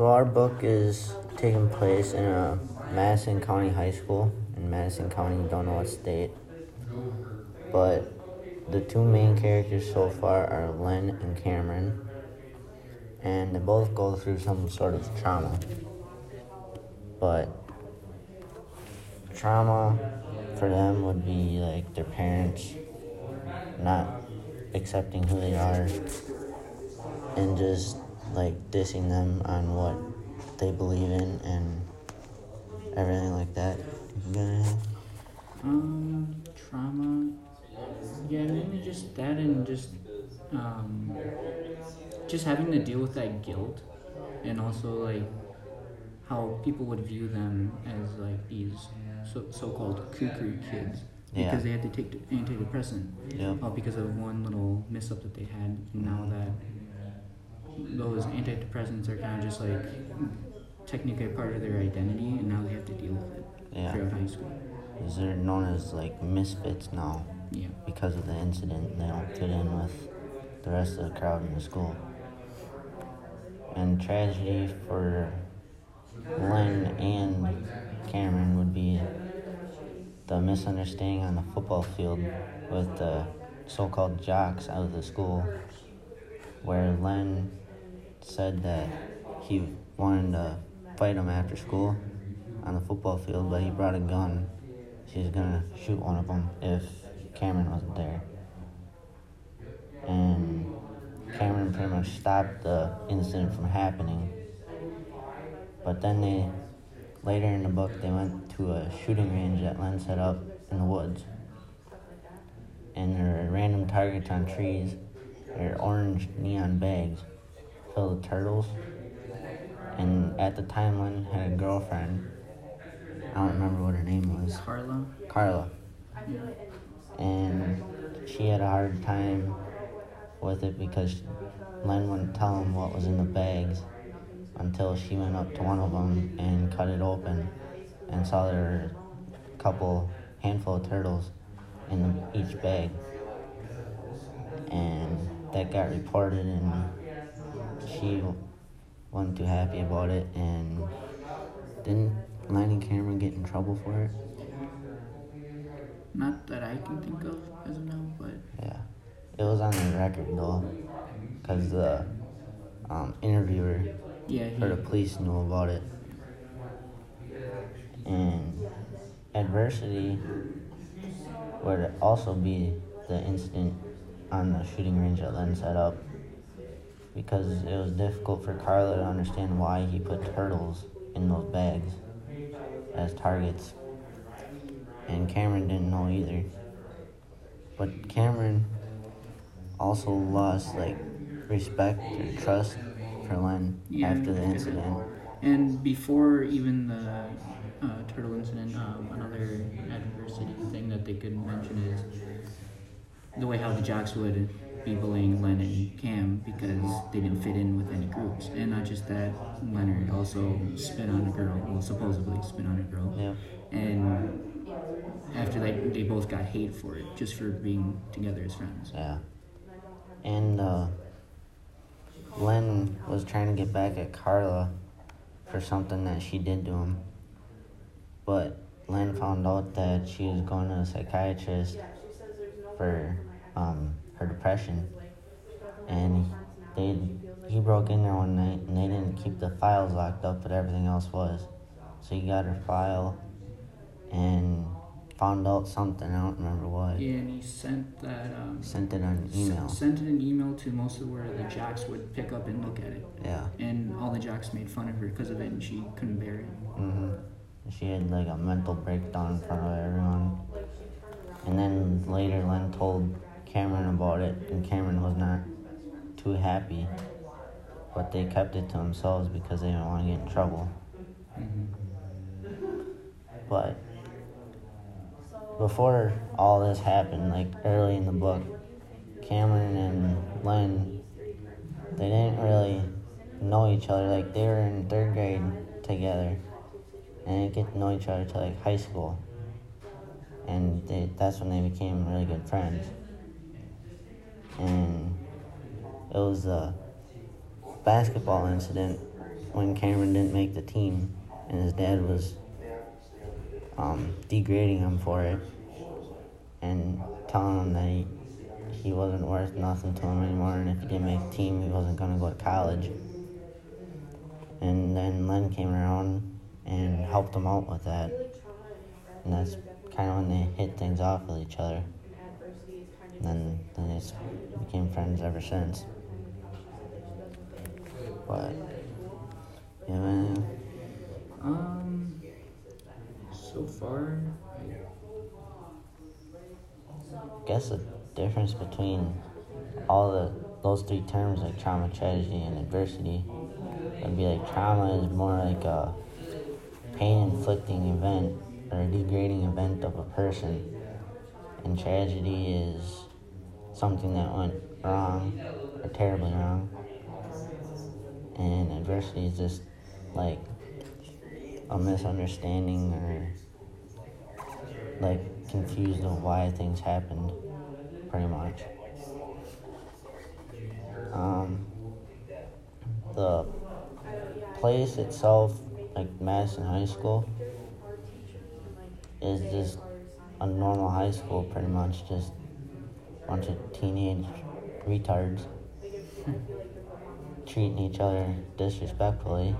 So our book is taking place in a Madison County high school in Madison County, don't know what state. But the two main characters so far are Len and Cameron. And they both go through some sort of trauma. But trauma for them would be like their parents not accepting who they are and just like dissing them on what they believe in and everything like that. Um, trauma. Yeah, mainly just that and just um, just having to deal with that guilt, and also like how people would view them as like these so so-called cuckoo kids Yeah. because they had to take antidepressant Yep. all because of one little mess up that they had. And now that those antidepressants are kind of just like technically part of their identity, and now they have to deal with it Yeah. throughout high school. Is they're known as like misfits now Yeah. because of the incident. They don't fit in with the rest of the crowd in the school. And tragedy for Len and Cameron would be the misunderstanding on the football field with the so-called jocks out of the school, where Len said that he wanted to fight him after school on the football field, but he brought a gun. She was gonna shoot one of them if Cameron wasn't there. And Cameron pretty much stopped the incident from happening. But then they, later in the book, they went to a shooting range that Len set up in the woods. And there were random targets on trees. There were orange neon bags filled with turtles. And at the time, Len had a girlfriend. I don't remember what her name was. Carla. Carla. And she had a hard time with it because Len wouldn't tell him what was in the bags until she went up to one of them and cut it open and saw there were a couple handful of turtles in the, each bag. And that got reported and she wasn't too happy about it and didn't and Cameron get in trouble for it? Not that I can think of as of now, but Yeah, it was on the record though, because the um, interviewer yeah, he, or the police knew about it. And adversity would also be the incident on the shooting range that Len set up, because it was difficult for Carla to understand why he put turtles in those bags as targets, and Cameron didn't know either. But Cameron also lost like respect or trust for Len Yeah. after the incident. and before even the uh, turtle incident, um, another adversity thing that they could mention is the way how the jocks would be bullying Len and Cam because they didn't fit in with any groups, and not just that, Leonard also spit on a girl, well supposedly spit on a girl, Yep. and after that they both got hate for it just for being together as friends. Yeah. And uh, Len was trying to get back at Carla for something that she did to him. But Len found out that she was going to a psychiatrist for um, her depression. And they he broke in there one night and they didn't keep the files locked up, but everything else was. So he got her file and found out something. I don't remember what. Yeah, and he sent that. Um, Sent it on s- email. sent it an email to most of where the jocks would pick up and look at it, Yeah. and all the jocks made fun of her because of it, and she couldn't bear it. hmm She had like a mental breakdown in front of everyone. And then later, Len told Cameron about it, and Cameron was not too happy. But they kept it to themselves because they didn't want to get in trouble. But before all this happened, like early in the book, Cameron and Len, they didn't really know each other. Like they were in third grade together, and they get to know each other till like high school. And they, that's when they became really good friends. And it was a basketball incident when Cameron didn't make the team, and his dad was um, degrading him for it, and telling him that he, he wasn't worth nothing to him anymore, and if he didn't make the team, he wasn't going to go to college. And then Len came around and helped him out with that, and that's kind of when they hit things off with each other. And then, then they became friends ever since. But yeah, man. Um, so far, I guess the difference between all the those three terms like trauma, tragedy, and adversity would be like trauma is more like a pain inflicting event or a degrading event of a person, and tragedy is something that went wrong or terribly wrong, and adversity is just like a misunderstanding or like confused of why things happened, pretty much. Um, the place itself, like Madison High School, is just a normal high school, pretty much, just bunch of teenage retards treating each other disrespectfully.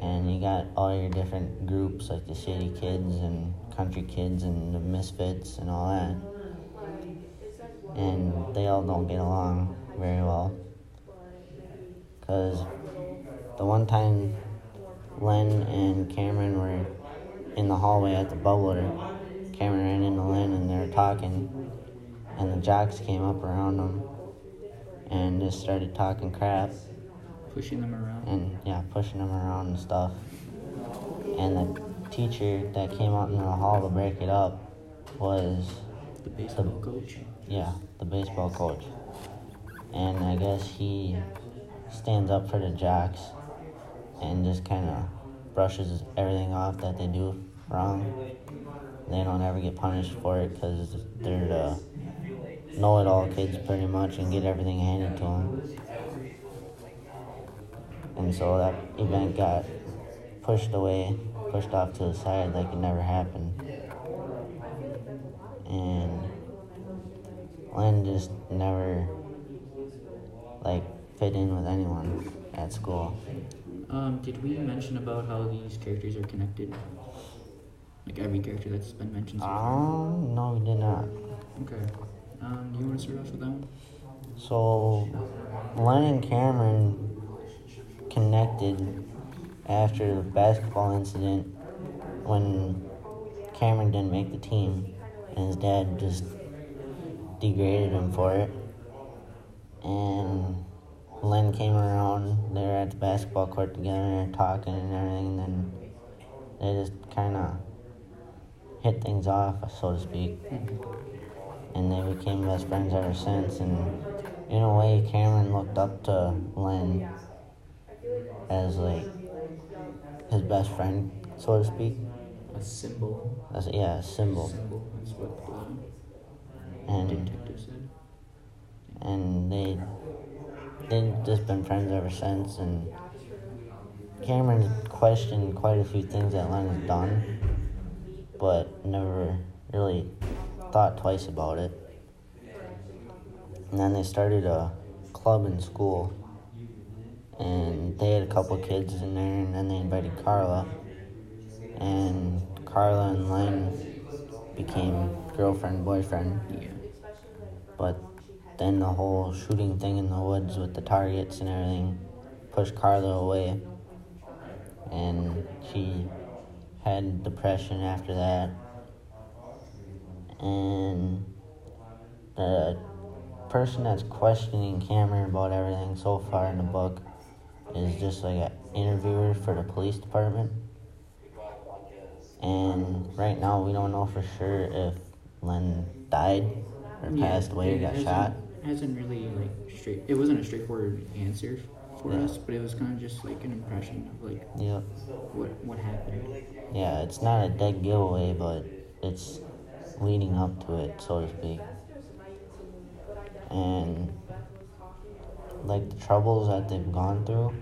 And you got all your different groups, like the city kids and country kids and the misfits and all that. And they all don't get along very well. Because the one time Len and Cameron were in the hallway at the bubbler, Cameron ran into Len and they were talking, and the jocks came up around them and just started talking crap pushing them around. and yeah, pushing them around and stuff. And the teacher that came out in the hall to break it up was The baseball coach. yeah, the baseball coach. And I guess he stands up for the jocks and just kind of brushes everything off that they do wrong. They don't ever get punished for it because they're the know-it-all kids pretty much and get everything handed to them. And so that event got pushed away, pushed off to the side like it never happened. And Len just never like fit in with anyone at school. Um, did we mention about how these characters are connected? Like every character that's been mentioned so far. Um, no, we did not. Okay. Um, you want to start off with that one? So, Len and Cameron connected after the basketball incident when Cameron didn't make the team and his dad just degraded him for it. And Len came around, they were at the basketball court together and talking and everything, and then they just kind of hit things off, so to speak and they became best friends ever since. And in a way, Cameron looked up to Len as like his best friend, so to speak. A symbol. That's, yeah, a symbol. Symbol. That's what the And detective said. and they they've just been friends ever since. And Cameron questioned quite a few things that Len has done, but never really thought twice about it. And then they started a club in school, and they had a couple kids in there, and then they invited Carla, and Carla and Len became girlfriend boyfriend. But then the whole shooting thing in the woods with the targets and everything pushed Carla away, and she had depression after that and the person that's questioning Cameron about everything so far in the book is just like an interviewer for the police department. And right now, we don't know for sure if Len died or Yeah, passed away or got hasn't- shot. Hasn't really like straight. It wasn't a straightforward answer for Yeah. us, but it was kind of just like an impression of like Yep. what what happened. Yeah, it's not a dead giveaway, but it's leading up to it, so to speak. And like the troubles that they've gone through,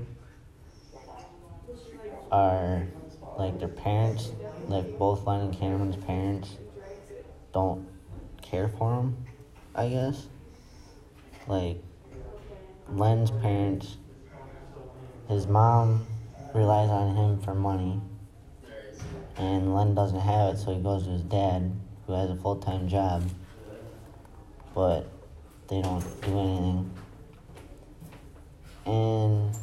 are like their parents, like both Len and Cameron's parents, don't care for them. I guess. Like Len's parents, his mom relies on him for money, and Len doesn't have it, so he goes to his dad, who has a full time job, but they don't do anything. And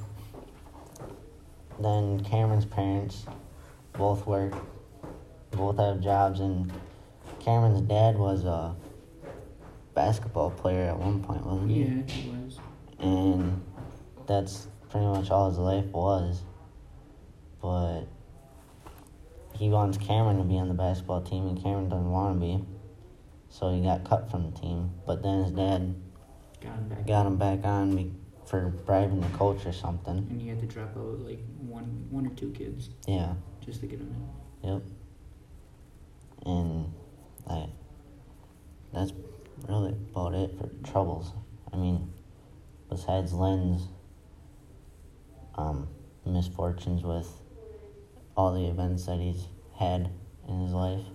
then Cameron's parents both work, both have jobs, and Cameron's dad was a basketball player at one point, wasn't he? Yeah, he was. And that's pretty much all his life was. But he wants Cameron to be on the basketball team, and Cameron doesn't want to be. So he got cut from the team. But then his dad Got him back. got him back on for bribing the coach or something. And he had to drop out like one, one or two kids Yeah. just to get him in. Yep. And like that's really about it for troubles. I mean, besides Len's um, misfortunes with all the events that he's had in his life.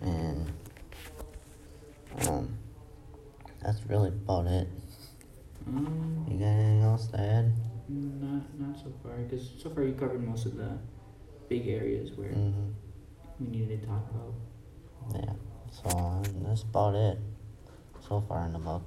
And um, that's really about it. Um, You got anything else to add? not not so far, because so far you covered most of the big areas where Mm-hmm. we needed to talk about. Yeah. So um, that's about it so far in the book.